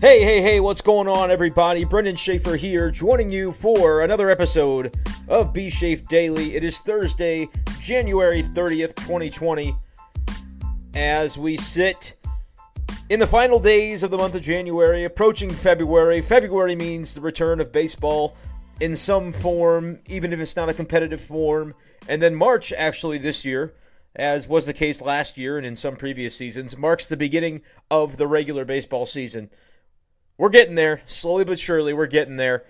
Hey, hey, hey, what's going on, everybody? Brendan Schaefer here, joining you for another episode of B Schaefer Daily. It is Thursday, January 30th, 2020. As we sit in the final days of the month of January, approaching February, February means the return of baseball in some form, even if it's not a competitive form. And then March, actually, this year, as was the case last year and in some previous seasons, marks the beginning of the regular baseball season we're getting there, slowly but surely. We're getting there.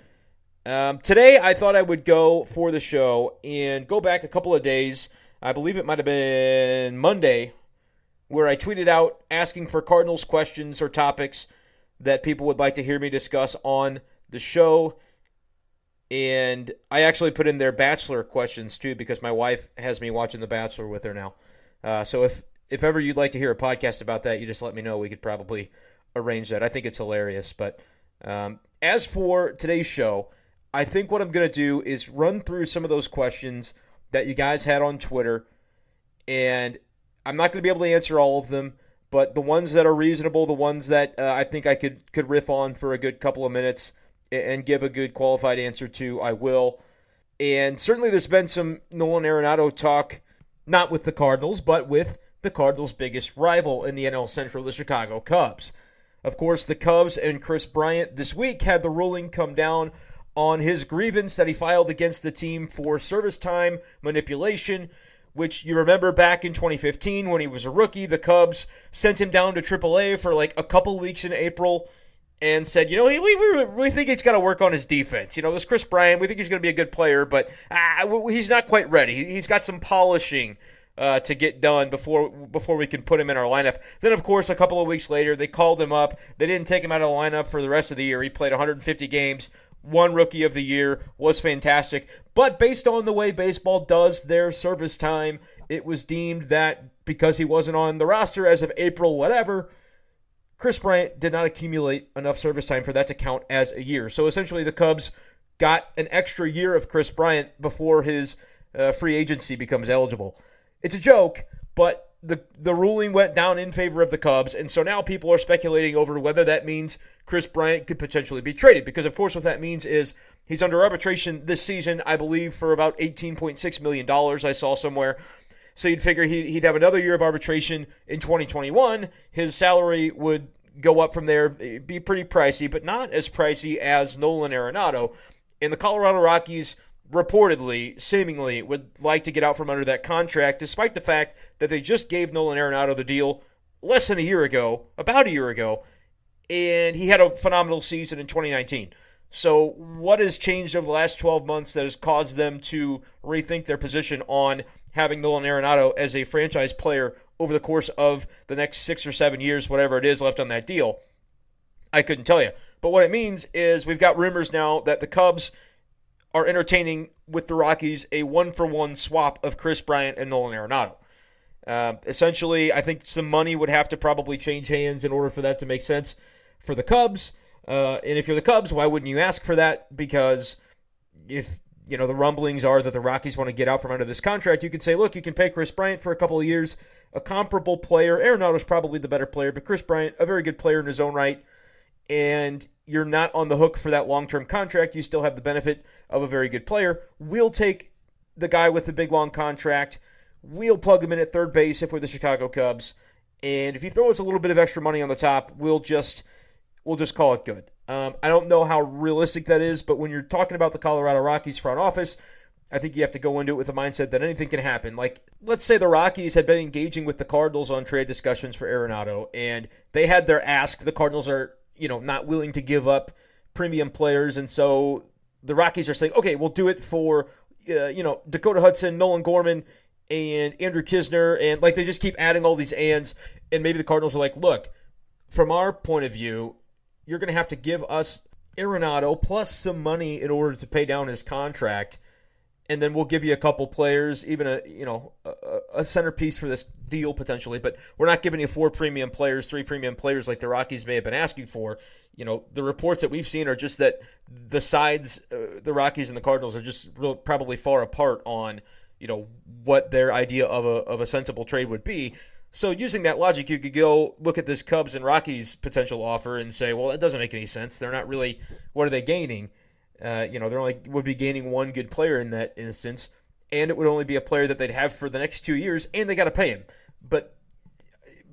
Um, today, I thought I would go for the show and go back a couple of days. I believe it might have been Monday, where I tweeted out asking for Cardinals questions or topics that people would like to hear me discuss on the show. And I actually put in their Bachelor questions too because my wife has me watching The Bachelor with her now. Uh, so if if ever you'd like to hear a podcast about that, you just let me know. We could probably arrange that. I think it's hilarious. But um, as for today's show, I think what I'm going to do is run through some of those questions that you guys had on Twitter. And I'm not going to be able to answer all of them, but the ones that are reasonable, the ones that uh, I think I could, could riff on for a good couple of minutes and give a good qualified answer to, I will. And certainly there's been some Nolan Arenado talk, not with the Cardinals, but with the Cardinals' biggest rival in the NL Central, the Chicago Cubs. Of course, the Cubs and Chris Bryant this week had the ruling come down on his grievance that he filed against the team for service time manipulation, which you remember back in 2015 when he was a rookie, the Cubs sent him down to AAA for like a couple weeks in April and said, you know, we, we, we think he's got to work on his defense. You know, this Chris Bryant, we think he's going to be a good player, but uh, he's not quite ready. He's got some polishing uh, to get done before before we can put him in our lineup. Then, of course, a couple of weeks later, they called him up. They didn't take him out of the lineup for the rest of the year. He played 150 games, won rookie of the year, was fantastic. But based on the way baseball does their service time, it was deemed that because he wasn't on the roster as of April, whatever. Chris Bryant did not accumulate enough service time for that to count as a year. So essentially, the Cubs got an extra year of Chris Bryant before his uh, free agency becomes eligible. It's a joke, but the the ruling went down in favor of the Cubs, and so now people are speculating over whether that means Chris Bryant could potentially be traded. Because of course, what that means is he's under arbitration this season, I believe, for about eighteen point six million dollars. I saw somewhere. So you'd figure he'd have another year of arbitration in 2021. His salary would go up from there, eh, be pretty pricey, but not as pricey as Nolan Arenado. And the Colorado Rockies reportedly, seemingly, would like to get out from under that contract, despite the fact that they just gave Nolan Arenado the deal less than a year ago, about a year ago, and he had a phenomenal season in 2019. So, what has changed over the last 12 months that has caused them to rethink their position on having Nolan Arenado as a franchise player over the course of the next six or seven years, whatever it is left on that deal? I couldn't tell you. But what it means is we've got rumors now that the Cubs are entertaining with the Rockies a one for one swap of Chris Bryant and Nolan Arenado. Uh, essentially, I think some money would have to probably change hands in order for that to make sense for the Cubs. Uh, and if you're the Cubs, why wouldn't you ask for that? Because if you know the rumblings are that the Rockies want to get out from under this contract, you could say, look, you can pay Chris Bryant for a couple of years, a comparable player. Arenado's probably the better player, but Chris Bryant, a very good player in his own right and you're not on the hook for that long term contract. You still have the benefit of a very good player. We'll take the guy with the big long contract. We'll plug him in at third base if we're the Chicago Cubs. And if you throw us a little bit of extra money on the top, we'll just we'll just call it good. Um, I don't know how realistic that is, but when you're talking about the Colorado Rockies front office, I think you have to go into it with the mindset that anything can happen. Like, let's say the Rockies had been engaging with the Cardinals on trade discussions for Arenado, and they had their ask. The Cardinals are you know, not willing to give up premium players, and so the Rockies are saying, okay, we'll do it for uh, you know Dakota Hudson, Nolan Gorman, and Andrew Knizner. and like they just keep adding all these ands, and maybe the Cardinals are like, look, from our point of view, you're going to have to give us Arenado plus some money in order to pay down his contract and then we'll give you a couple players, even a you know a, a, centerpiece for this deal potentially. But we're not giving you four premium players, three premium players like the Rockies may have been asking for. You know, the reports that we've seen are just that the sides, uh, the Rockies and the Cardinals, are just real, probably far apart on you know what their idea of a of a sensible trade would be. So using that logic, you could go look at this Cubs and Rockies potential offer and say, well, that doesn't make any sense. They're not really. What are they gaining? Uh, you know, they're only would be gaining one good player in that instance, and it would only be a player that they'd have for the next two years, and they got to pay him. But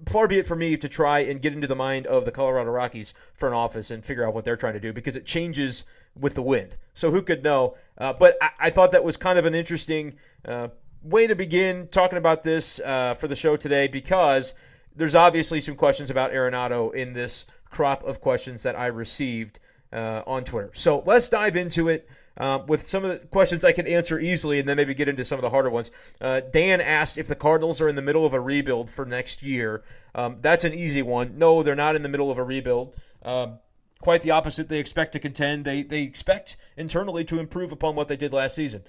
far be it for me to try and get into the mind of the Colorado Rockies front office and figure out what they're trying to do because it changes with the wind. So who could know? Uh, but I, I, thought that was kind of an interesting uh, way to begin talking about this uh, for the show today because there's obviously some questions about Arenado in this crop of questions that I received uh, on Twitter. So let's dive into it. Uh, with some of the questions I can answer easily and then maybe get into some of the harder ones. Uh, Dan asked if the Cardinals are in the middle of a rebuild for next year. Um, that's an easy one. No, they're not in the middle of a rebuild. Um, quite the opposite. They expect to contend. They they expect internally to improve upon what they did last season.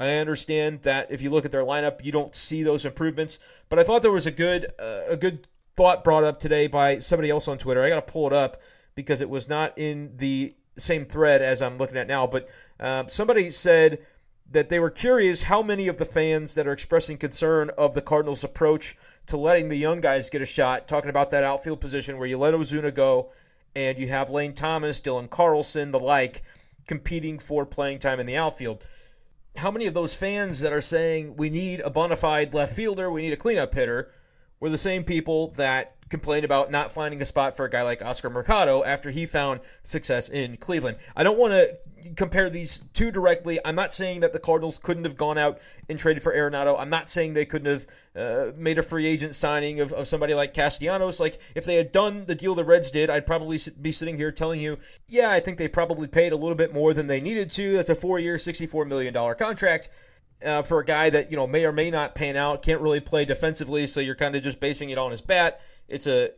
I understand that if you look at their lineup, you don't see those improvements. But I thought there was a good uh, a good thought brought up today by somebody else on Twitter. I got to pull it up because it was not in the same thread as I'm looking at now. But uh, somebody said that they were curious how many of the fans that are expressing concern of the Cardinals' approach to letting the young guys get a shot, talking about that outfield position where you let Ozuna go and you have Lane Thomas, Dylan Carlson, the like, competing for playing time in the outfield. How many of those fans that are saying we need a bona fide left fielder, we need a cleanup hitter, were the same people that complained about not finding a spot for a guy like Oscar Mercado after he found success in Cleveland. I don't want to compare these two directly. I'm not saying that the Cardinals couldn't have gone out and traded for Arenado. I'm not saying they couldn't have uh, made a free agent signing of, of somebody like Castellanos. Like, if they had done the deal the Reds did, I'd probably be sitting here telling you, yeah, I think they probably paid a little bit more than they needed to. That's a four year, $64 million contract uh, for a guy that you know may or may not pan out, can't really play defensively, so you're kind of just basing it on his bat. It's a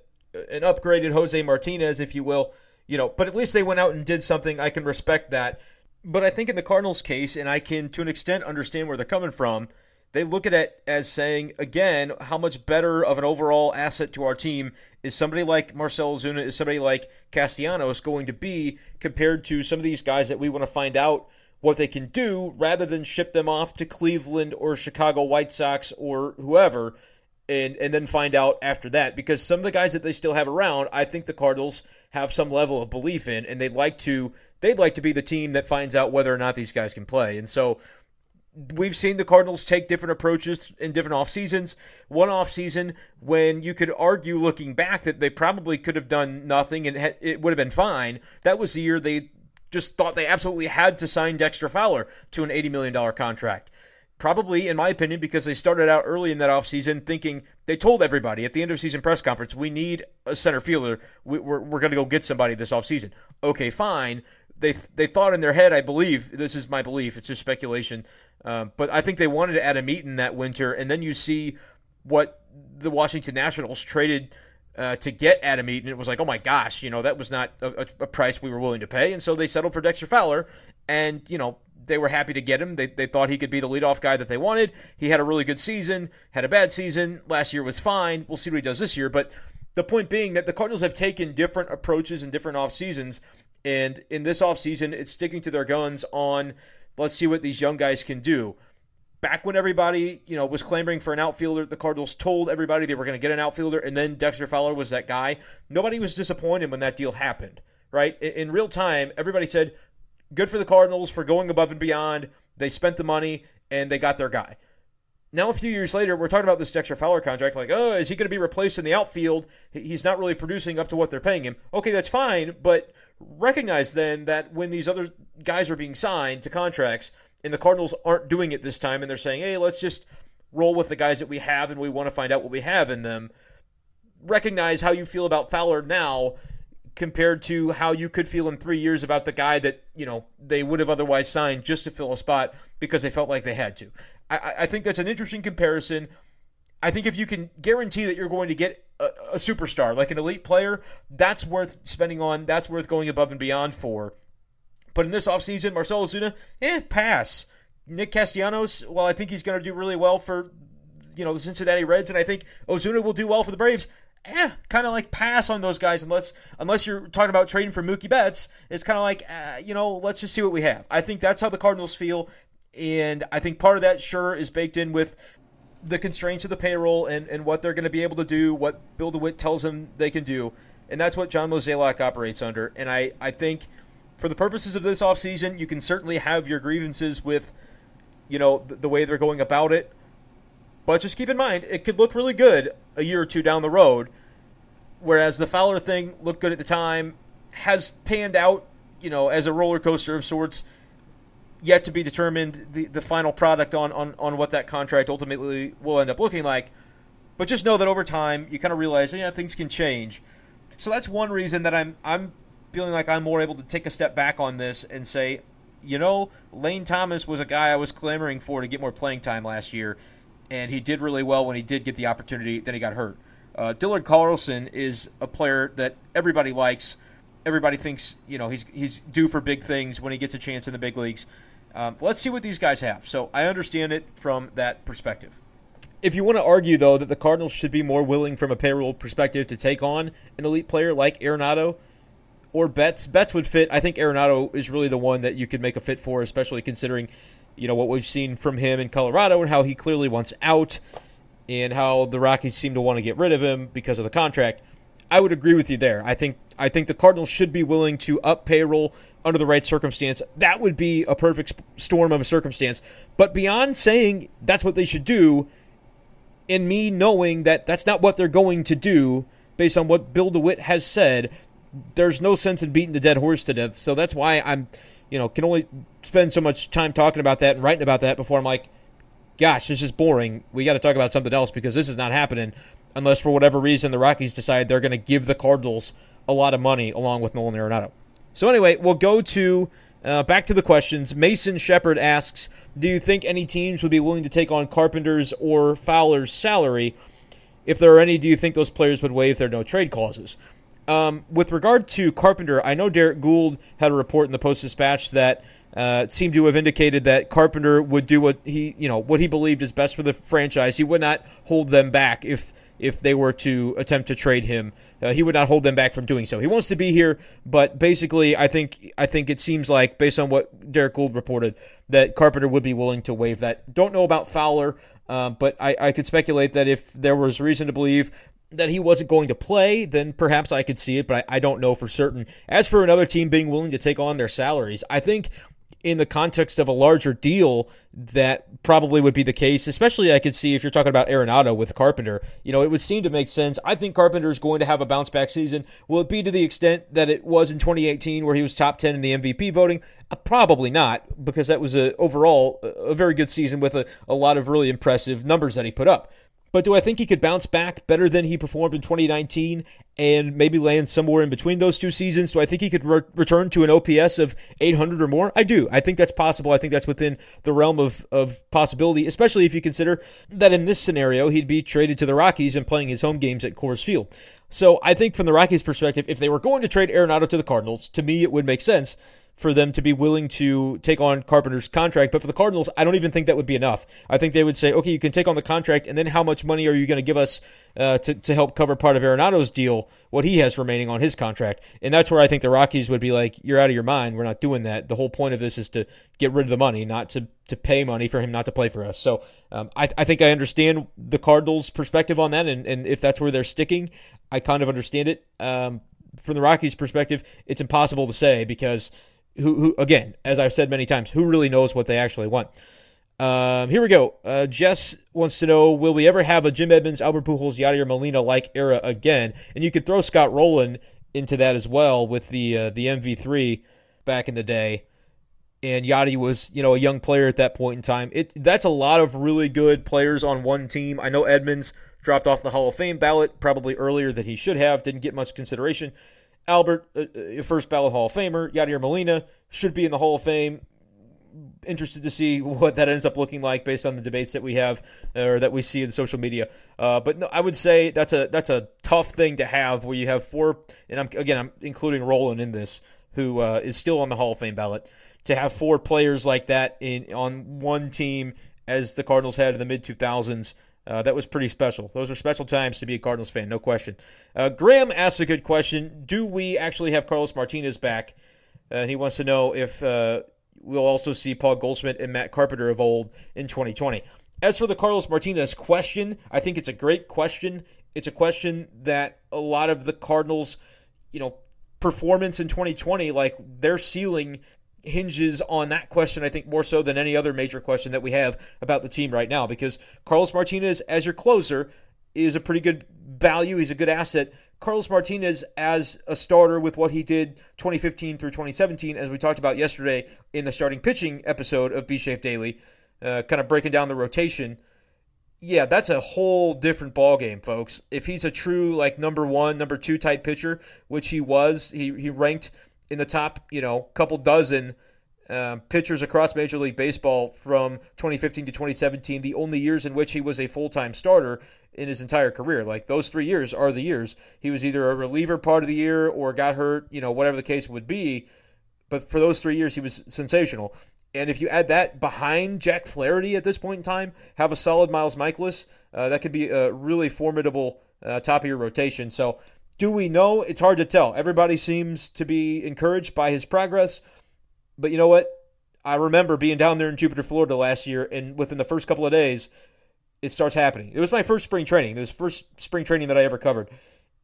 an upgraded Jose Martinez, if you will, you know. But at least they went out and did something. I can respect that. But I think in the Cardinals' case, and I can to an extent understand where they're coming from. They look at it as saying again how much better of an overall asset to our team is somebody like Marcell Ozuna, is somebody like Castellanos going to be compared to some of these guys that we want to find out what they can do rather than ship them off to Cleveland or Chicago White Sox or whoever and and then find out after that because some of the guys that they still have around, I think the Cardinals have some level of belief in and they'd like to they'd like to be the team that finds out whether or not these guys can play. And so we've seen the Cardinals take different approaches in different off seasons. One off season when you could argue looking back that they probably could have done nothing and it would have been fine. That was the year they just thought they absolutely had to sign Dexter Fowler to an $80 million contract. Probably, in my opinion, because they started out early in that offseason thinking they told everybody at the end of season press conference, we need a center fielder. We, are we're, we're going to go get somebody this offseason. Okay, fine. They, they thought in their head, I believe, this is my belief, it's just speculation, uh, but I think they wanted to add Adam Eaton that winter, and then you see what the Washington Nationals traded uh, to get Adam Eaton. It was like, oh my gosh, you know, that was not a, a, price we were willing to pay. And so they settled for Dexter Fowler. And, you know, they were happy to get him. They, they thought he could be the leadoff guy that they wanted. He had a really good season, had a bad season. Last year was fine. We'll see what he does this year. But the point being that the Cardinals have taken different approaches in different off seasons. And in this off season, it's sticking to their guns on let's see what these young guys can do back when everybody, you know, was clamoring for an outfielder, the Cardinals told everybody they were going to get an outfielder, and then Dexter Fowler was that guy. Nobody was disappointed when that deal happened, right? In, in real time, everybody said, good for the Cardinals for going above and beyond. They spent the money and they got their guy. Now, a few years later, we're talking about this Dexter Fowler contract. Like, oh, is he going to be replaced in the outfield? He's not really producing up to what they're paying him. Okay, that's fine, but recognize then that when these other guys are being signed to contracts, and the Cardinals aren't doing it this time, and they're saying, hey, let's just roll with the guys that we have, and we want to find out what we have in them. Recognize how you feel about Fowler now compared to how you could feel in three years about the guy that you know they would have otherwise signed just to fill a spot because they felt like they had to. I, I think that's an interesting comparison. I think if you can guarantee that you're going to get a, a superstar, like an elite player, that's worth spending on. That's worth going above and beyond for. But in this offseason, Marcell Ozuna, eh, pass. Nick Castellanos, well, I think he's going to do really well for you know the Cincinnati Reds, and I think Ozuna will do well for the Braves. Eh, kind of like pass on those guys unless unless you're talking about trading for Mookie Betts. It's kind of like uh, you know let's just see what we have. I think that's how the Cardinals feel, and I think part of that sure is baked in with the constraints of the payroll and, and what they're going to be able to do, what Bill DeWitt tells them they can do. And that's what John Mozeliak operates under. And I, I think for the purposes of this offseason, you can certainly have your grievances with, you know, the, the way they're going about it. But just keep in mind, it could look really good a year or two down the road. Whereas the Fowler thing looked good at the time, has panned out, you know, as a roller coaster of sorts yet to be determined the, the final product on, on, on what that contract ultimately will end up looking like. But just know that over time, you kind of realize, yeah, things can change. So that's one reason that I'm I'm feeling like I'm more able to take a step back on this and say, you know, Lane Thomas was a guy I was clamoring for to get more playing time last year, and he did really well when he did get the opportunity. Then he got hurt. Uh, Dylan Carlson is a player that everybody likes. Everybody thinks you know he's he's due for big things when he gets a chance in the big leagues. Um, let's see what these guys have. So I understand it from that perspective. If you want to argue, though, that the Cardinals should be more willing from a payroll perspective to take on an elite player like Arenado or Betts, Betts would fit. I think Arenado is really the one that you could make a fit for, especially considering, you know, what we've seen from him in Colorado and how he clearly wants out and how the Rockies seem to want to get rid of him because of the contract. I would agree with you there. I think I think the Cardinals should be willing to up payroll under the right circumstance. That would be a perfect storm of a circumstance. But beyond saying that's what they should do, and me knowing that that's not what they're going to do based on what Bill DeWitt has said, there's no sense in beating the dead horse to death. So that's why I'm, you know, can only spend so much time talking about that and writing about that before I'm like, gosh, this is boring. We got to talk about something else because this is not happening unless for whatever reason the Rockies decide they're going to give the Cardinals a lot of money along with Nolan Arenado. So anyway, we'll go to uh, back to the questions. Mason Shepard asks, "Do you think any teams would be willing to take on Carpenter's or Fowler's salary? If there are any, do you think those players would waive their no trade clauses?" Um, with regard to Carpenter, I know Derrick Goold had a report in the Post Dispatch that uh, seemed to have indicated that Carpenter would do what he, you know, what he believed is best for the franchise. He would not hold them back if if they were to attempt to trade him. Uh, he would not hold them back from doing so. He wants to be here, but basically, I think I think it seems like, based on what Derrick Goold reported, that Carpenter would be willing to waive that. Don't know about Fowler, uh, but I, I could speculate that if there was reason to believe that he wasn't going to play, then perhaps I could see it, but I, I, don't know for certain. As for another team being willing to take on their salaries, I think in the context of a larger deal, that probably would be the case. Especially, I could see if you're talking about Arenado with Carpenter. You know, it would seem to make sense. I think Carpenter is going to have a bounce back season. Will it be to the extent that it was in 2018, where he was top 10 in the MVP voting? Uh, probably not, because that was a overall a very good season with a, a lot of really impressive numbers that he put up. But do I think he could bounce back better than he performed in 2019 and maybe land somewhere in between those two seasons? Do I think he could re- return to an OPS of 800 or more? I do. I think that's possible. I think that's within the realm of, of possibility, especially if you consider that in this scenario, he'd be traded to the Rockies and playing his home games at Coors Field. So I think from the Rockies' perspective, if they were going to trade Arenado to the Cardinals, to me, it would make sense for them to be willing to take on Carpenter's contract. But for the Cardinals, I don't even think that would be enough. I think they would say, okay, you can take on the contract, and then how much money are you going to give us uh, to, to help cover part of Arenado's deal, what he has remaining on his contract? And that's where I think the Rockies would be like, you're out of your mind. We're not doing that. The whole point of this is to get rid of the money, not to, to pay money for him not to play for us. So um, I, I think I understand the Cardinals' perspective on that, and, and if that's where they're sticking, I kind of understand it. Um, from the Rockies' perspective, it's impossible to say because – who, who again, as I've said many times, who really knows what they actually want? Um, here we go. Uh, Jess wants to know: Will we ever have a Jim Edmonds, Albert Pujols, Yadier Molina like era again? And you could throw Scott Rolen into that as well with the uh, the MV3 back in the day. And Yadi was, you know, a young player at that point in time. It that's a lot of really good players on one team. I know Edmonds dropped off the Hall of Fame ballot probably earlier than he should have. Didn't get much consideration. Albert, uh, uh, first ballot Hall of Famer. Yadier Molina should be in the Hall of Fame. Interested to see what that ends up looking like based on the debates that we have or that we see in social media. Uh, but no, I would say that's a that's a tough thing to have where you have four, and I'm again I'm including Rolen in this, who uh, is still on the Hall of Fame ballot. To have four players like that in on one team as the Cardinals had in the mid 2000s uh, that was pretty special. Those are special times to be a Cardinals fan, no question. Uh, Graham asks a good question. Do we actually have Carlos Martinez back? Uh, and he wants to know if uh, we'll also see Paul Goldschmidt and Matt Carpenter of old in 2020. As for the Carlos Martinez question, I think it's a great question. It's a question that a lot of the Cardinals, you know, performance in 2020, like their ceiling hinges on that question, I think, more so than any other major question that we have about the team right now. Because Carlos Martinez, as your closer, is a pretty good value. He's a good asset. Carlos Martinez, as a starter with what he did 2015 through 2017, as we talked about yesterday in the starting pitching episode of B Shape Daily, uh, kind of breaking down the rotation. Yeah, that's a whole different ball game, folks. If he's a true like number one, number two type pitcher, which he was, he he ranked in the top, you know, couple dozen um, pitchers across Major League Baseball from 2015 to 2017, the only years in which he was a full time starter in his entire career. Like those three years are the years he was either a reliever part of the year or got hurt, you know, whatever the case would be. But for those three years, he was sensational. And if you add that behind Jack Flaherty at this point in time, have a solid Miles Mikolas, uh, that could be a really formidable uh, top of your rotation. So, do we know? It's hard to tell. Everybody seems to be encouraged by his progress. But you know what? I remember being down there in Jupiter, Florida last year, and within the first couple of days, it starts happening. It was my first spring training. It was first spring training that I ever covered.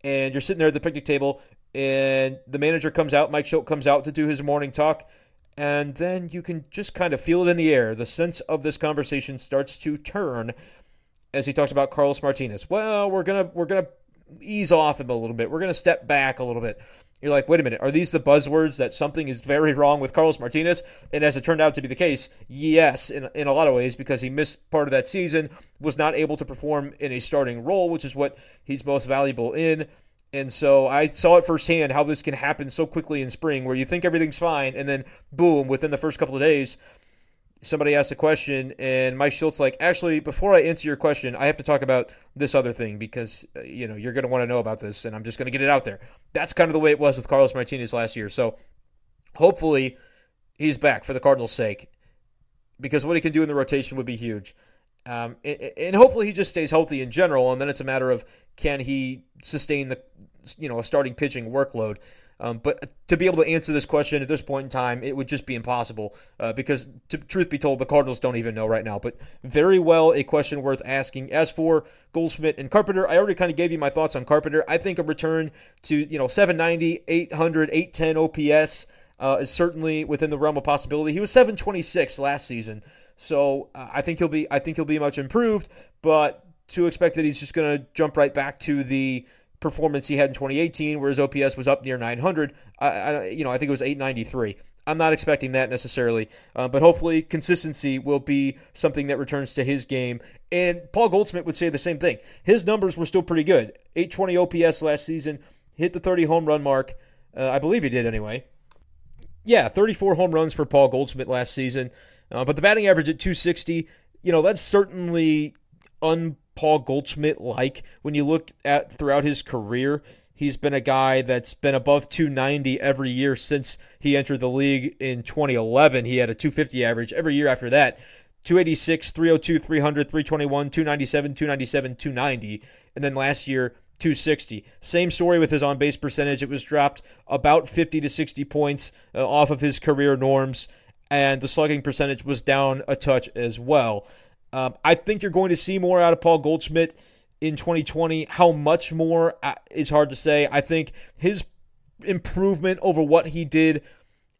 And you're sitting there at the picnic table, and the manager comes out, Mike Shildt comes out to do his morning talk, and then you can just kind of feel it in the air. The sense of this conversation starts to turn as he talks about Carlos Martinez. Well, we're gonna we're gonna ease off him a little bit. We're gonna step back a little bit. You're like, wait a minute, are these the buzzwords that something is very wrong with Carlos Martinez? And as it turned out to be the case, yes, in, in a lot of ways, because he missed part of that season, was not able to perform in a starting role, which is what he's most valuable in. And so I saw it firsthand how this can happen so quickly in spring, where you think everything's fine, and then boom, within the first couple of days, somebody asked a question and Mike Shildt's like, actually, before I answer your question, I have to talk about this other thing because uh, you know you're going to want to know about this, and I'm just going to get it out there. That's kind of the way it was with Carlos Martinez last year. So hopefully he's back for the Cardinals' sake because what he can do in the rotation would be huge. Um, and hopefully he just stays healthy in general, and then it's a matter of can he sustain the you know a starting pitching workload. Um, but to be able to answer this question at this point in time, it would just be impossible uh, because, to, truth be told, the Cardinals don't even know right now. But very well, a question worth asking. As for Goldschmidt and Carpenter, I already kind of gave you my thoughts on Carpenter. I think a return to you know 790, 800, 810 OPS uh, is certainly within the realm of possibility. He was 726 last season, so uh, I think he'll be I think he'll be much improved. But to expect that he's just going to jump right back to the performance he had in 2018, where his OPS was up near 900. I, I you know, I think it was 893. I'm not expecting that necessarily, uh, but hopefully consistency will be something that returns to his game. And Paul Goldschmidt would say the same thing. His numbers were still pretty good. 820 OPS last season, hit the 30 home run mark. Uh, I believe he did anyway. Yeah, 34 home runs for Paul Goldschmidt last season. Uh, but the batting average at 260, you know, that's certainly un Paul Goldschmidt like when you look at throughout his career. He's been a guy that's been above 290 every year since he entered the league in 2011. He had a 250 average every year after that. 286, 302, 300, 321, 297, 297, 290. And then last year, 260. Same story with his on base percentage. It was dropped about 50 to 60 points uh, off of his career norms, and the slugging percentage was down a touch as well. Um, I think you're going to see more out of Paul Goldschmidt in 2020. How much more uh, is hard to say. I think his improvement over what he did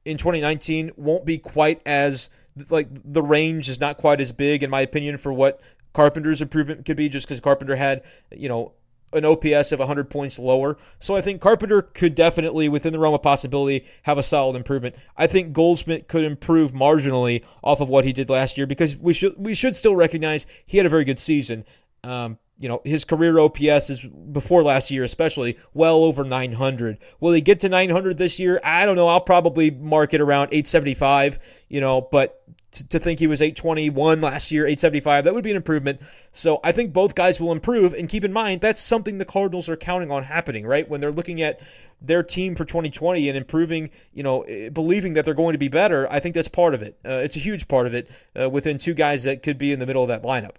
in 2019 won't be quite as like the range is not quite as big in my opinion for what Carpenter's improvement could be just because Carpenter had you know an OPS of 100 points lower. So I think Carpenter could definitely, within the realm of possibility, have a solid improvement. I think Goldschmidt could improve marginally off of what he did last year because we should we should still recognize he had a very good season. Um, you know, his career OPS is before last year, especially well over 900. Will he get to 900 this year? I don't know. I'll probably mark it around 875, you know, but to, to think he was 821 last year, 875. That would be an improvement. So I think both guys will improve. And keep in mind, that's something the Cardinals are counting on happening, right? When they're looking at their team for 2020 and improving, you know, eh, believing that they're going to be better, I think that's part of it. Uh, it's a huge part of it uh, within two guys that could be in the middle of that lineup.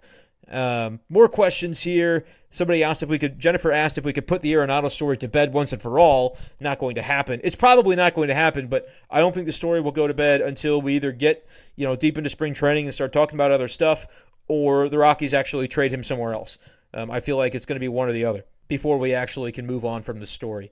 Um, more questions here. Somebody asked if we could, Jennifer asked if we could put the Arenado story to bed once and for all. Not going to happen. It's probably not going to happen, but I don't think the story will go to bed until we either get, you know, deep into spring training and start talking about other stuff, or the Rockies actually trade him somewhere else. Um, I feel like it's going to be one or the other before we actually can move on from the story.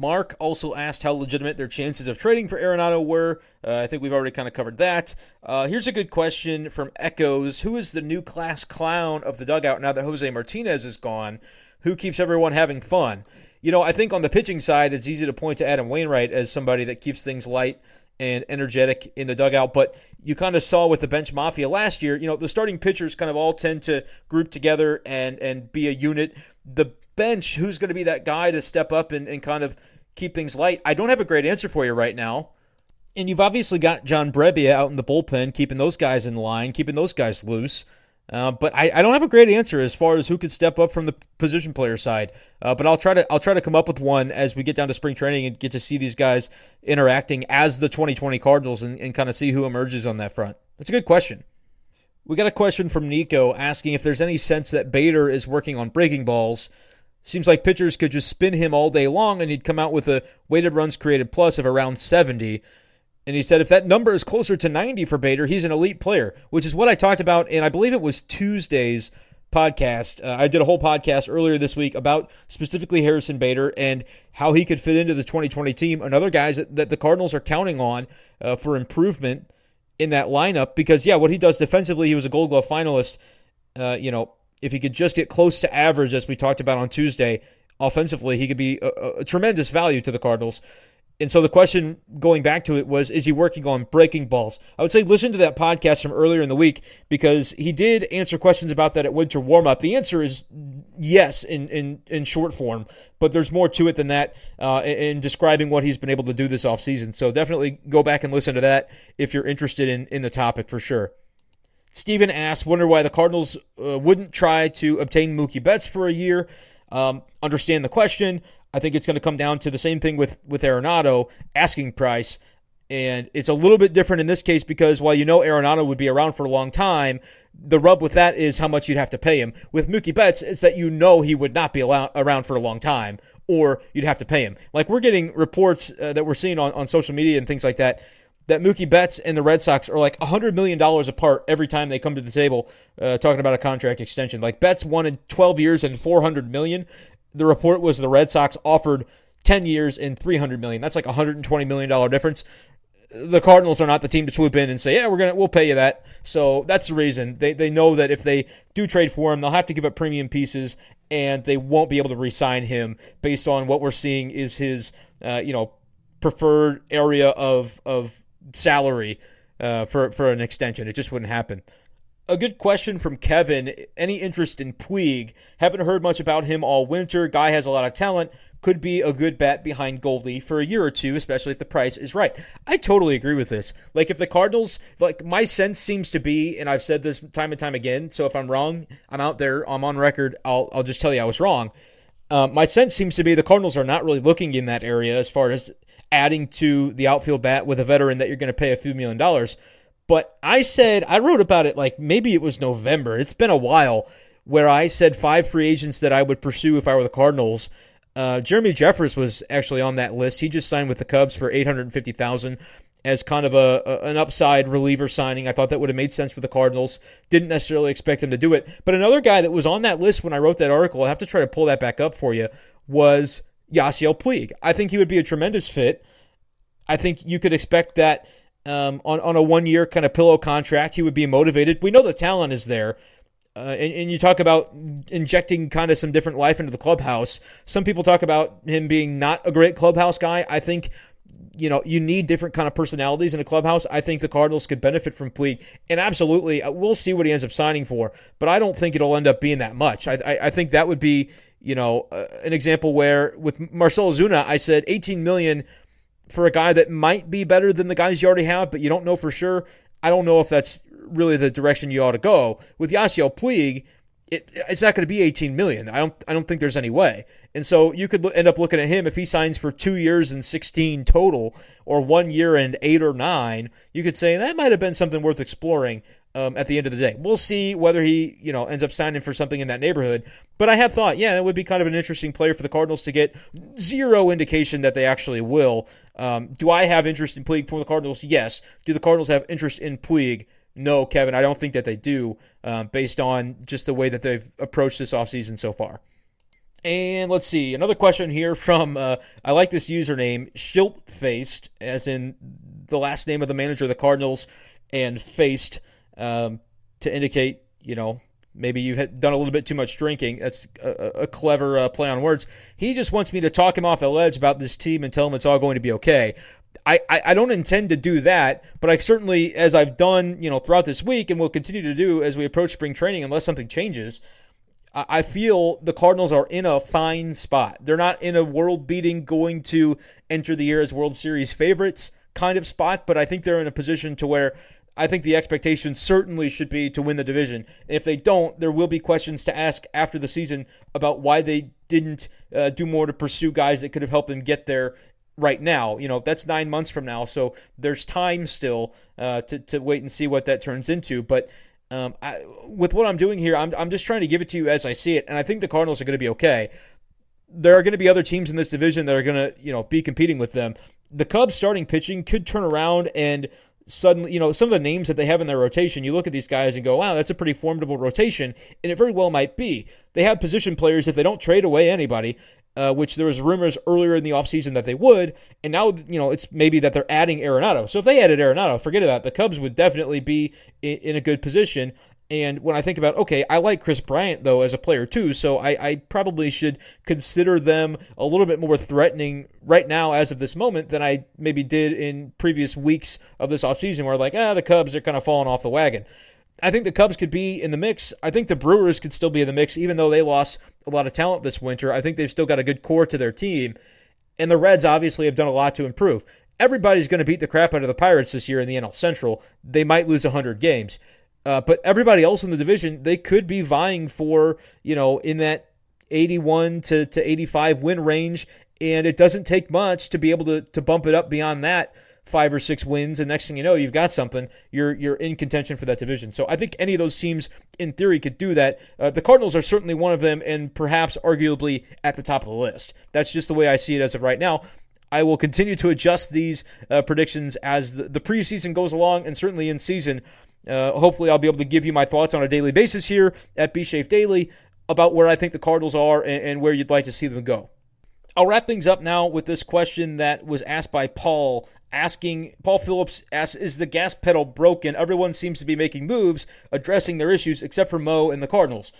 Mark also asked how legitimate their chances of trading for Arenado were. Uh, I think we've already kind of covered that. Uh, here's a good question from Echoes Who is the new class clown of the dugout now that Jose Martinez is gone? Who keeps everyone having fun? You know, I think on the pitching side, it's easy to point to Adam Wainwright as somebody that keeps things light and energetic in the dugout. But you kind of saw with the bench mafia last year, you know, the starting pitchers kind of all tend to group together and and be a unit. The bench, who's going to be that guy to step up and, and kind of keep things light? I don't have a great answer for you right now. And you've obviously got John Brebbia out in the bullpen, keeping those guys in line, keeping those guys loose. Uh, but I, I, don't have a great answer as far as who could step up from the position player side. Uh, but I'll try to I'll try to come up with one as we get down to spring training and get to see these guys interacting as the 2020 Cardinals and, and kind of see who emerges on that front. That's a good question. We got a question from Nico asking if there's any sense that Bader is working on breaking balls. Seems like pitchers could just spin him all day long and he'd come out with a weighted runs created plus of around 70. And he said if that number is closer to 90 for Bader, he's an elite player, which is what I talked about. And I believe it was Tuesday's podcast. Uh, I did a whole podcast earlier this week about specifically Harrison Bader and how he could fit into the 2020 team. Another guy that, that the Cardinals are counting on uh, for improvement in that lineup because, yeah, what he does defensively, he was a gold glove finalist. Uh, you know, if he could just get close to average, as we talked about on Tuesday, offensively, he could be a, a tremendous value to the Cardinals. And so the question going back to it was, is he working on breaking balls? I would say listen to that podcast from earlier in the week because he did answer questions about that at winter warm up. The answer is yes in, in, in short form, but there's more to it than that uh, in describing what he's been able to do this offseason. So definitely go back and listen to that if you're interested in, in the topic for sure. Stephen asks, wonder why the Cardinals uh, wouldn't try to obtain Mookie Betts for a year. Um, understand the question. I think it's going to come down to the same thing with with Arenado asking price, and it's a little bit different in this case because while you know Arenado would be around for a long time, the rub with that is how much you'd have to pay him. With Mookie Betts, it's that you know he would not be around for a long time, or you'd have to pay him. Like we're getting reports uh, that we're seeing on, on social media and things like that that Mookie Betts and the Red Sox are like $100 million apart every time they come to the table uh, talking about a contract extension. Like Betts wanted 12 years and 400 million the report was the Red Sox offered 10 years and 300 million. That's like a 120 million dollar difference. The Cardinals are not the team to swoop in and say, "Yeah, we're gonna we'll pay you that." So that's the reason they they know that if they do trade for him, they'll have to give up premium pieces, and they won't be able to re-sign him based on what we're seeing is his uh, you know preferred area of of salary uh, for for an extension. It just wouldn't happen a good question from Kevin. Any interest in Puig? Haven't heard much about him all winter. Guy has a lot of talent. Could be a good bet behind Goldie for a year or two, especially if the price is right. I totally agree with this. Like if the Cardinals, like my sense seems to be, and I've said this time and time again. So if I'm wrong, I'm out there. I'm on record. I'll I'll just tell you I was wrong. Uh, my sense seems to be the Cardinals are not really looking in that area as far as adding to the outfield bat with a veteran that you're going to pay a few million dollars. But I said, I wrote about it like maybe it was November. It's been a while where I said five free agents that I would pursue if I were the Cardinals. Uh, Jeremy Jeffress was actually on that list. He just signed with the Cubs for eight hundred fifty thousand as kind of a, a, an upside reliever signing. I thought that would have made sense for the Cardinals. Didn't necessarily expect him to do it. But another guy that was on that list when I wrote that article, I have to try to pull that back up for you, was Yasiel Puig. I think he would be a tremendous fit. I think you could expect that um, on, on a one year kind of pillow contract. He would be motivated. We know the talent is there. Uh, and, and you talk about injecting kind of some different life into the clubhouse. Some people talk about him being not a great clubhouse guy. I think you know, you need different kind of personalities in a clubhouse. I think the Cardinals could benefit from Puig, and absolutely, uh, we'll see what he ends up signing for. But I don't think it'll end up being that much. I, I, I think that would be, you know, uh, an example where with Marcell Ozuna, I said 18 million for a guy that might be better than the guys you already have, but you don't know for sure. I don't know if that's really the direction you ought to go. With Yasiel Puig, it, it's not going to be 18 million. I don't I don't think there's any way. And so you could end up looking at him if he signs for 2 years and 16 total or 1 year and 8 or 9, you could say that might have been something worth exploring um, at the end of the day. We'll see whether he, you know, ends up signing for something in that neighborhood. But I have thought, yeah, that would be kind of an interesting player for the Cardinals to get. Zero indication that they actually will. Um, do I have interest in Puig for the Cardinals? Yes. Do the Cardinals have interest in Puig no, Kevin, I don't think that they do, um, based on just the way that they've approached this offseason so far. And let's see, another question here from, uh, I like this username, Schilt Faced, as in the last name of the manager of the Cardinals, and faced um, to indicate, you know, maybe you've done a little bit too much drinking. That's a, a clever uh, play on words. He just wants me to talk him off the ledge about this team and tell him it's all going to be okay. I, I, I don't intend to do that, but I certainly, as I've done, you know, throughout this week and will continue to do as we approach spring training, unless something changes, I feel the Cardinals are in a fine spot. They're not in a world beating, going to enter the year as World Series favorites kind of spot, but I think they're in a position to where I think the expectation certainly should be to win the division. If they don't, there will be questions to ask after the season about why they didn't uh, do more to pursue guys that could have helped them get there right now. You know, that's nine months from now, so there's time still uh, to, to wait and see what that turns into. But um, I, with what I'm doing here, I'm, I'm just trying to give it to you as I see it, and I think the Cardinals are going to be okay. There are going to be other teams in this division that are going to, you know, be competing with them. The Cubs starting pitching could turn around and suddenly, you know, some of the names that they have in their rotation, you look at these guys and go, wow, that's a pretty formidable rotation, and it very well might be. They have position players if they don't trade away anybody uh, which there was rumors earlier in the offseason that they would, and now you know it's maybe that they're adding Arenado. So if they added Arenado, forget about it. The Cubs would definitely be in, in, a good position. And when I think about okay, I like Chris Bryant though as a player too, so I, I probably should consider them a little bit more threatening right now as of this moment than I maybe did in previous weeks of this offseason where like ah the Cubs are kind of falling off the wagon. I think the Cubs could be in the mix. I think the Brewers could still be in the mix, even though they lost a lot of talent this winter. I think they've still got a good core to their team. And the Reds obviously have done a lot to improve. Everybody's going to beat the crap out of the Pirates this year in the NL Central. They might lose 100 games. Uh, but everybody else in the division, they could be vying for, you know, in that 81 to, to 85 win range. And it doesn't take much to be able to, to bump it up beyond that five or six wins, and next thing you know, you've got something. You're you're in contention for that division. So I think any of those teams, in theory, could do that. Uh, the Cardinals are certainly one of them, and perhaps arguably at the top of the list. That's just the way I see it as of right now. I will continue to adjust these uh, predictions as the, the, preseason goes along, and certainly in season. Uh, hopefully, I'll be able to give you my thoughts on a daily basis here at B Shafe Daily about where I think the Cardinals are and, and where you'd like to see them go. I'll wrap things up now with this question that was asked by Paul asking Paul Phillips asks, is the gas pedal broken? Everyone seems to be making moves addressing their issues except for Mo and the Cardinals.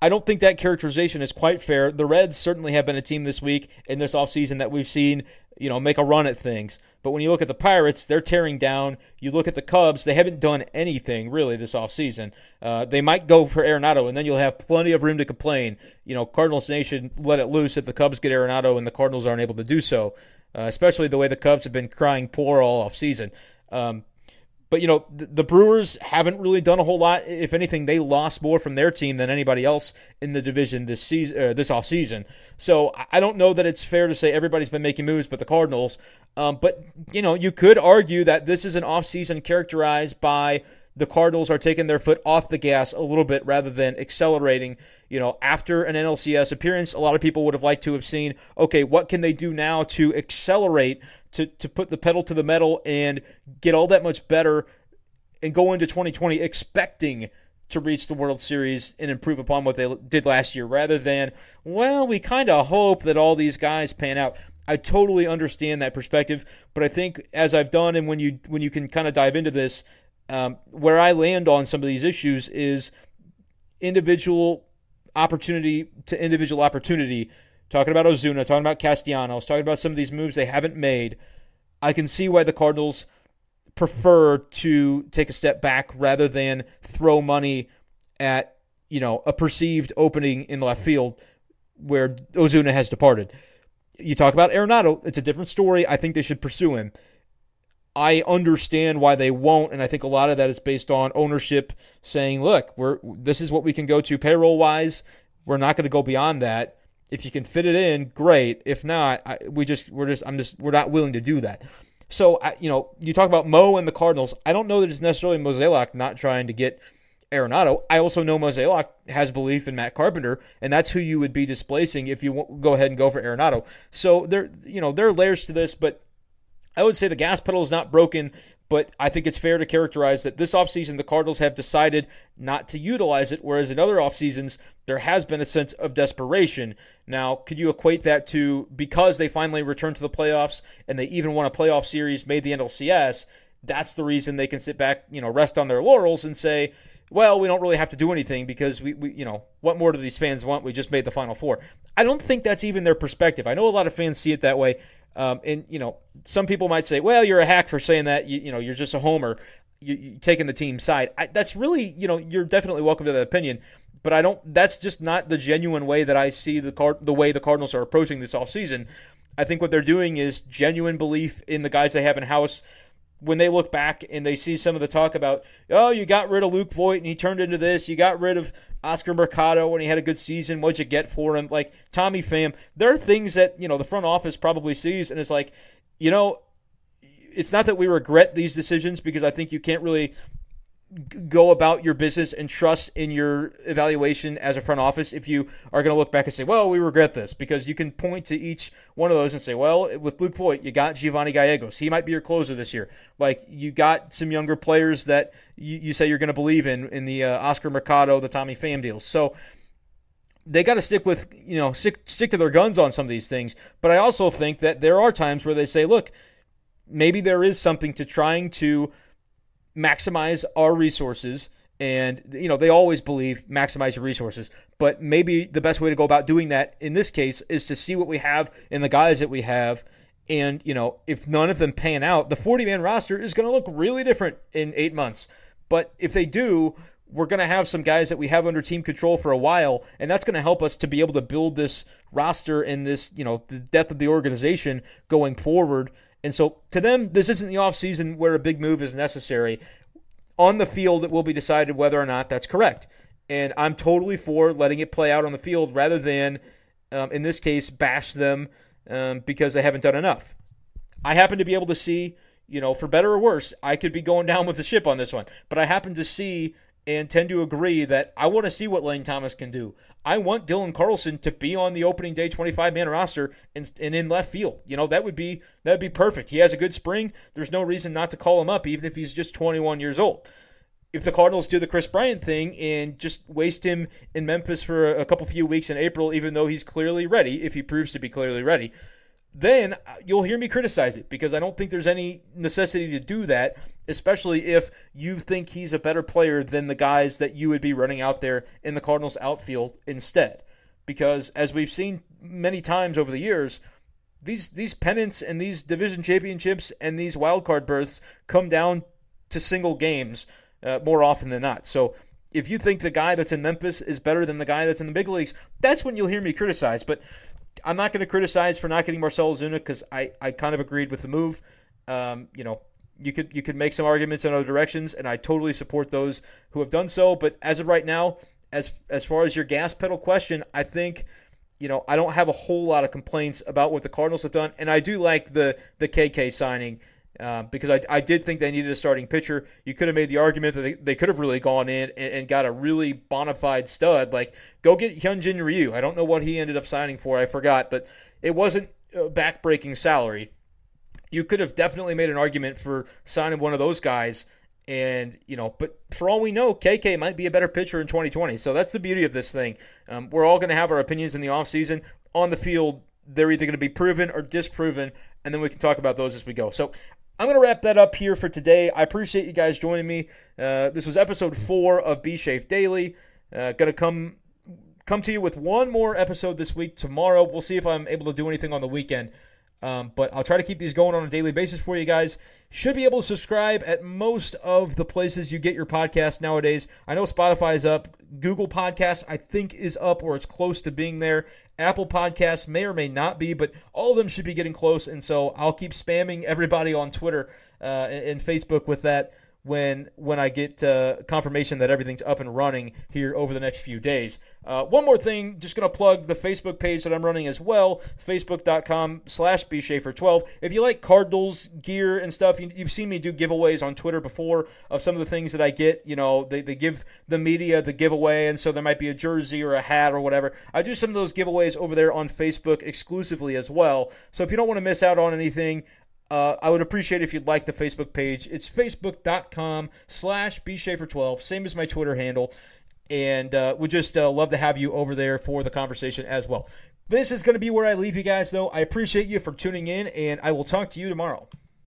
I don't think that characterization is quite fair. The Reds certainly have been a team this week in this offseason that we've seen, you know, make a run at things. But when you look at the Pirates, they're tearing down. You look at the Cubs, they haven't done anything really this offseason. Uh, they might go for Arenado, and then you'll have plenty of room to complain. You know, Cardinals Nation let it loose if the Cubs get Arenado and the Cardinals aren't able to do so uh, especially the way the Cubs have been crying poor all off season. Um, but you know the, the, Brewers haven't really done a whole lot. If anything, they lost more from their team than anybody else in the division this season, uh, this off season. So I don't know that it's fair to say everybody's been making moves, but the Cardinals. Um, but you know, you could argue that this is an off season characterized by the Cardinals are taking their foot off the gas a little bit rather than accelerating. You know, after an NLCS appearance, a lot of people would have liked to have seen, okay, what can they do now to accelerate, to, to put the pedal to the metal and get all that much better and go into 2020 expecting to reach the World Series and improve upon what they did last year rather than, well, we kind of hope that all these guys pan out. I totally understand that perspective, but I think as I've done and when you when you can kind of dive into this, um, where I land on some of these issues is individual opportunity to individual opportunity. Talking about Ozuna, talking about Castellanos, talking about some of these moves they haven't made. I can see why the Cardinals prefer to take a step back rather than throw money at you know a perceived opening in left field where Ozuna has departed. You talk about Arenado, it's a different story. I think they should pursue him. I understand why they won't, and I think a lot of that is based on ownership saying, "Look, we're this is what we can go to payroll wise. We're not going to go beyond that. If you can fit it in, great. If not, I, we just we're just I'm just we're not willing to do that." So I, you know, you talk about Mo and the Cardinals. I don't know that it's necessarily Mozeliak not trying to get Arenado. I also know Mozeliak has belief in Matt Carpenter, and that's who you would be displacing if you go ahead and go for Arenado. So there, you know, there are layers to this, but I would say the gas pedal is not broken, but I think it's fair to characterize that this offseason the Cardinals have decided not to utilize it, whereas in other off seasons there has been a sense of desperation. Now, could you equate that to because they finally returned to the playoffs and they even won a playoff series, made the NLCS? That's the reason they can sit back, you know, rest on their laurels and say, well, we don't really have to do anything because we, we, you know, what more do these fans want? We just made the Final Four. I don't think that's even their perspective. I know a lot of fans see it that way. Um, and you know, some people might say, "Well, you're a hack for saying that. You, you know, you're just a homer. You, are taking the team side." I, that's really, you know, you're definitely welcome to that opinion. But I don't. That's just not the genuine way that I see the card, the way the Cardinals are approaching this offseason. I think what they're doing is genuine belief in the guys they have in house when they look back and they see some of the talk about, oh, you got rid of Luke Voit and he turned into this, you got rid of Oscar Mercado when he had a good season, what'd you get for him? Like Tommy Pham, there are things that, you know, the front office probably sees and it's like, you know, it's not that we regret these decisions because I think you can't really go about your business and trust in your evaluation as a front office if you are going to look back and say, well, we regret this, because you can point to each one of those and say, well, with Luke Voit, you got Giovanny Gallegos. He might be your closer this year. Like, you got some younger players that you, you say you're going to believe in, in the uh, Oscar Mercado, the Tommy Pham deals. So, they got to stick with you know stick stick to their guns on some of these things. But I also think that there are times where they say, look, maybe there is something to trying to maximize our resources and you know they always believe maximize your resources. But maybe the best way to go about doing that in this case is to see what we have in the guys that we have. And you know if none of them pan out the 40 man roster is going to look really different in 8 months. But if they do we're going to have some guys that we have under team control for a while and that's going to help us to be able to build this roster and this you know the depth of the organization going forward and so to them, this isn't the offseason where a big move is necessary. On the field, it will be decided whether or not that's correct. And I'm totally for letting it play out on the field rather than, um, in this case, bash them um, because they haven't done enough. I happen to be able to see, you know, for better or worse, I could be going down with the ship on this one, but I happen to see and tend to agree that I want to see what Lane Thomas can do. I want Dylan Carlson to be on the opening day 25 man roster and, and in left field. You know, that would be that would be perfect. He has a good spring. There's no reason not to call him up even if he's just 21 years old. If the Cardinals do the Kris Bryant thing and just waste him in Memphis for a couple few weeks in April even though he's clearly ready, if he proves to be clearly ready, then you'll hear me criticize it because I don't think there's any necessity to do that, especially if you think he's a better player than the guys that you would be running out there in the Cardinals outfield instead. Because as we've seen many times over the years, these these pennants and these division championships and these wild card berths come down to single games uh, more often than not. So if you think the guy that's in Memphis is better than the guy that's in the big leagues, that's when you'll hear me criticize. But I'm not going to criticize for not getting Marcell Ozuna because I, I kind of agreed with the move. Um, you know, you could you could make some arguments in other directions, and I totally support those who have done so. But as of right now, as as far as your gas pedal question, I think you know I don't have a whole lot of complaints about what the Cardinals have done, and I do like the the KK signing. Uh, because I, I did think they needed a starting pitcher. You could have made the argument that they, they could have really gone in and, and, got a really bona fide stud. Like, go get Hyunjin Ryu. I don't know what he ended up signing for. I forgot, but it wasn't a backbreaking salary. You could have definitely made an argument for signing one of those guys. And, you know, but for all we know, KK might be a better pitcher in 2020. So that's the beauty of this thing. Um, we're all going to have our opinions in the offseason. On the field, they're either going to be proven or disproven, and then we can talk about those as we go. So I'm going to wrap that up here for today. I appreciate you guys joining me. Uh, this was episode four of B Shafe Daily. Uh, going to come come to you with one more episode this week. Tomorrow, we'll see if I'm able to do anything on the weekend. Um, but I'll try to keep these going on a daily basis for you guys. Should be able to subscribe at most of the places you get your podcast nowadays. I know Spotify is up. Google Podcasts, I think, is up or it's close to being there. Apple Podcasts may or may not be, but all of them should be getting close. And so I'll keep spamming everybody on Twitter uh, and Facebook with that when when I get uh, confirmation that everything's up and running here over the next few days. Uh, one more thing, just going to plug the Facebook page that I'm running as well, facebook.com slash bshafer12. If you like Cardinals gear and stuff, you, have seen me do giveaways on Twitter before of some of the things that I get. You know, they, they give the media the giveaway, and so there might be a jersey or a hat or whatever. I do some of those giveaways over there on Facebook exclusively as well. So if you don't want to miss out on anything, uh, I would appreciate if you'd like the Facebook page. It's facebook.com slash bshafer12, same as my Twitter handle. And uh, would just uh, love to have you over there for the conversation as well. This is going to be where I leave you guys, though. I appreciate you for tuning in, and I will talk to you tomorrow.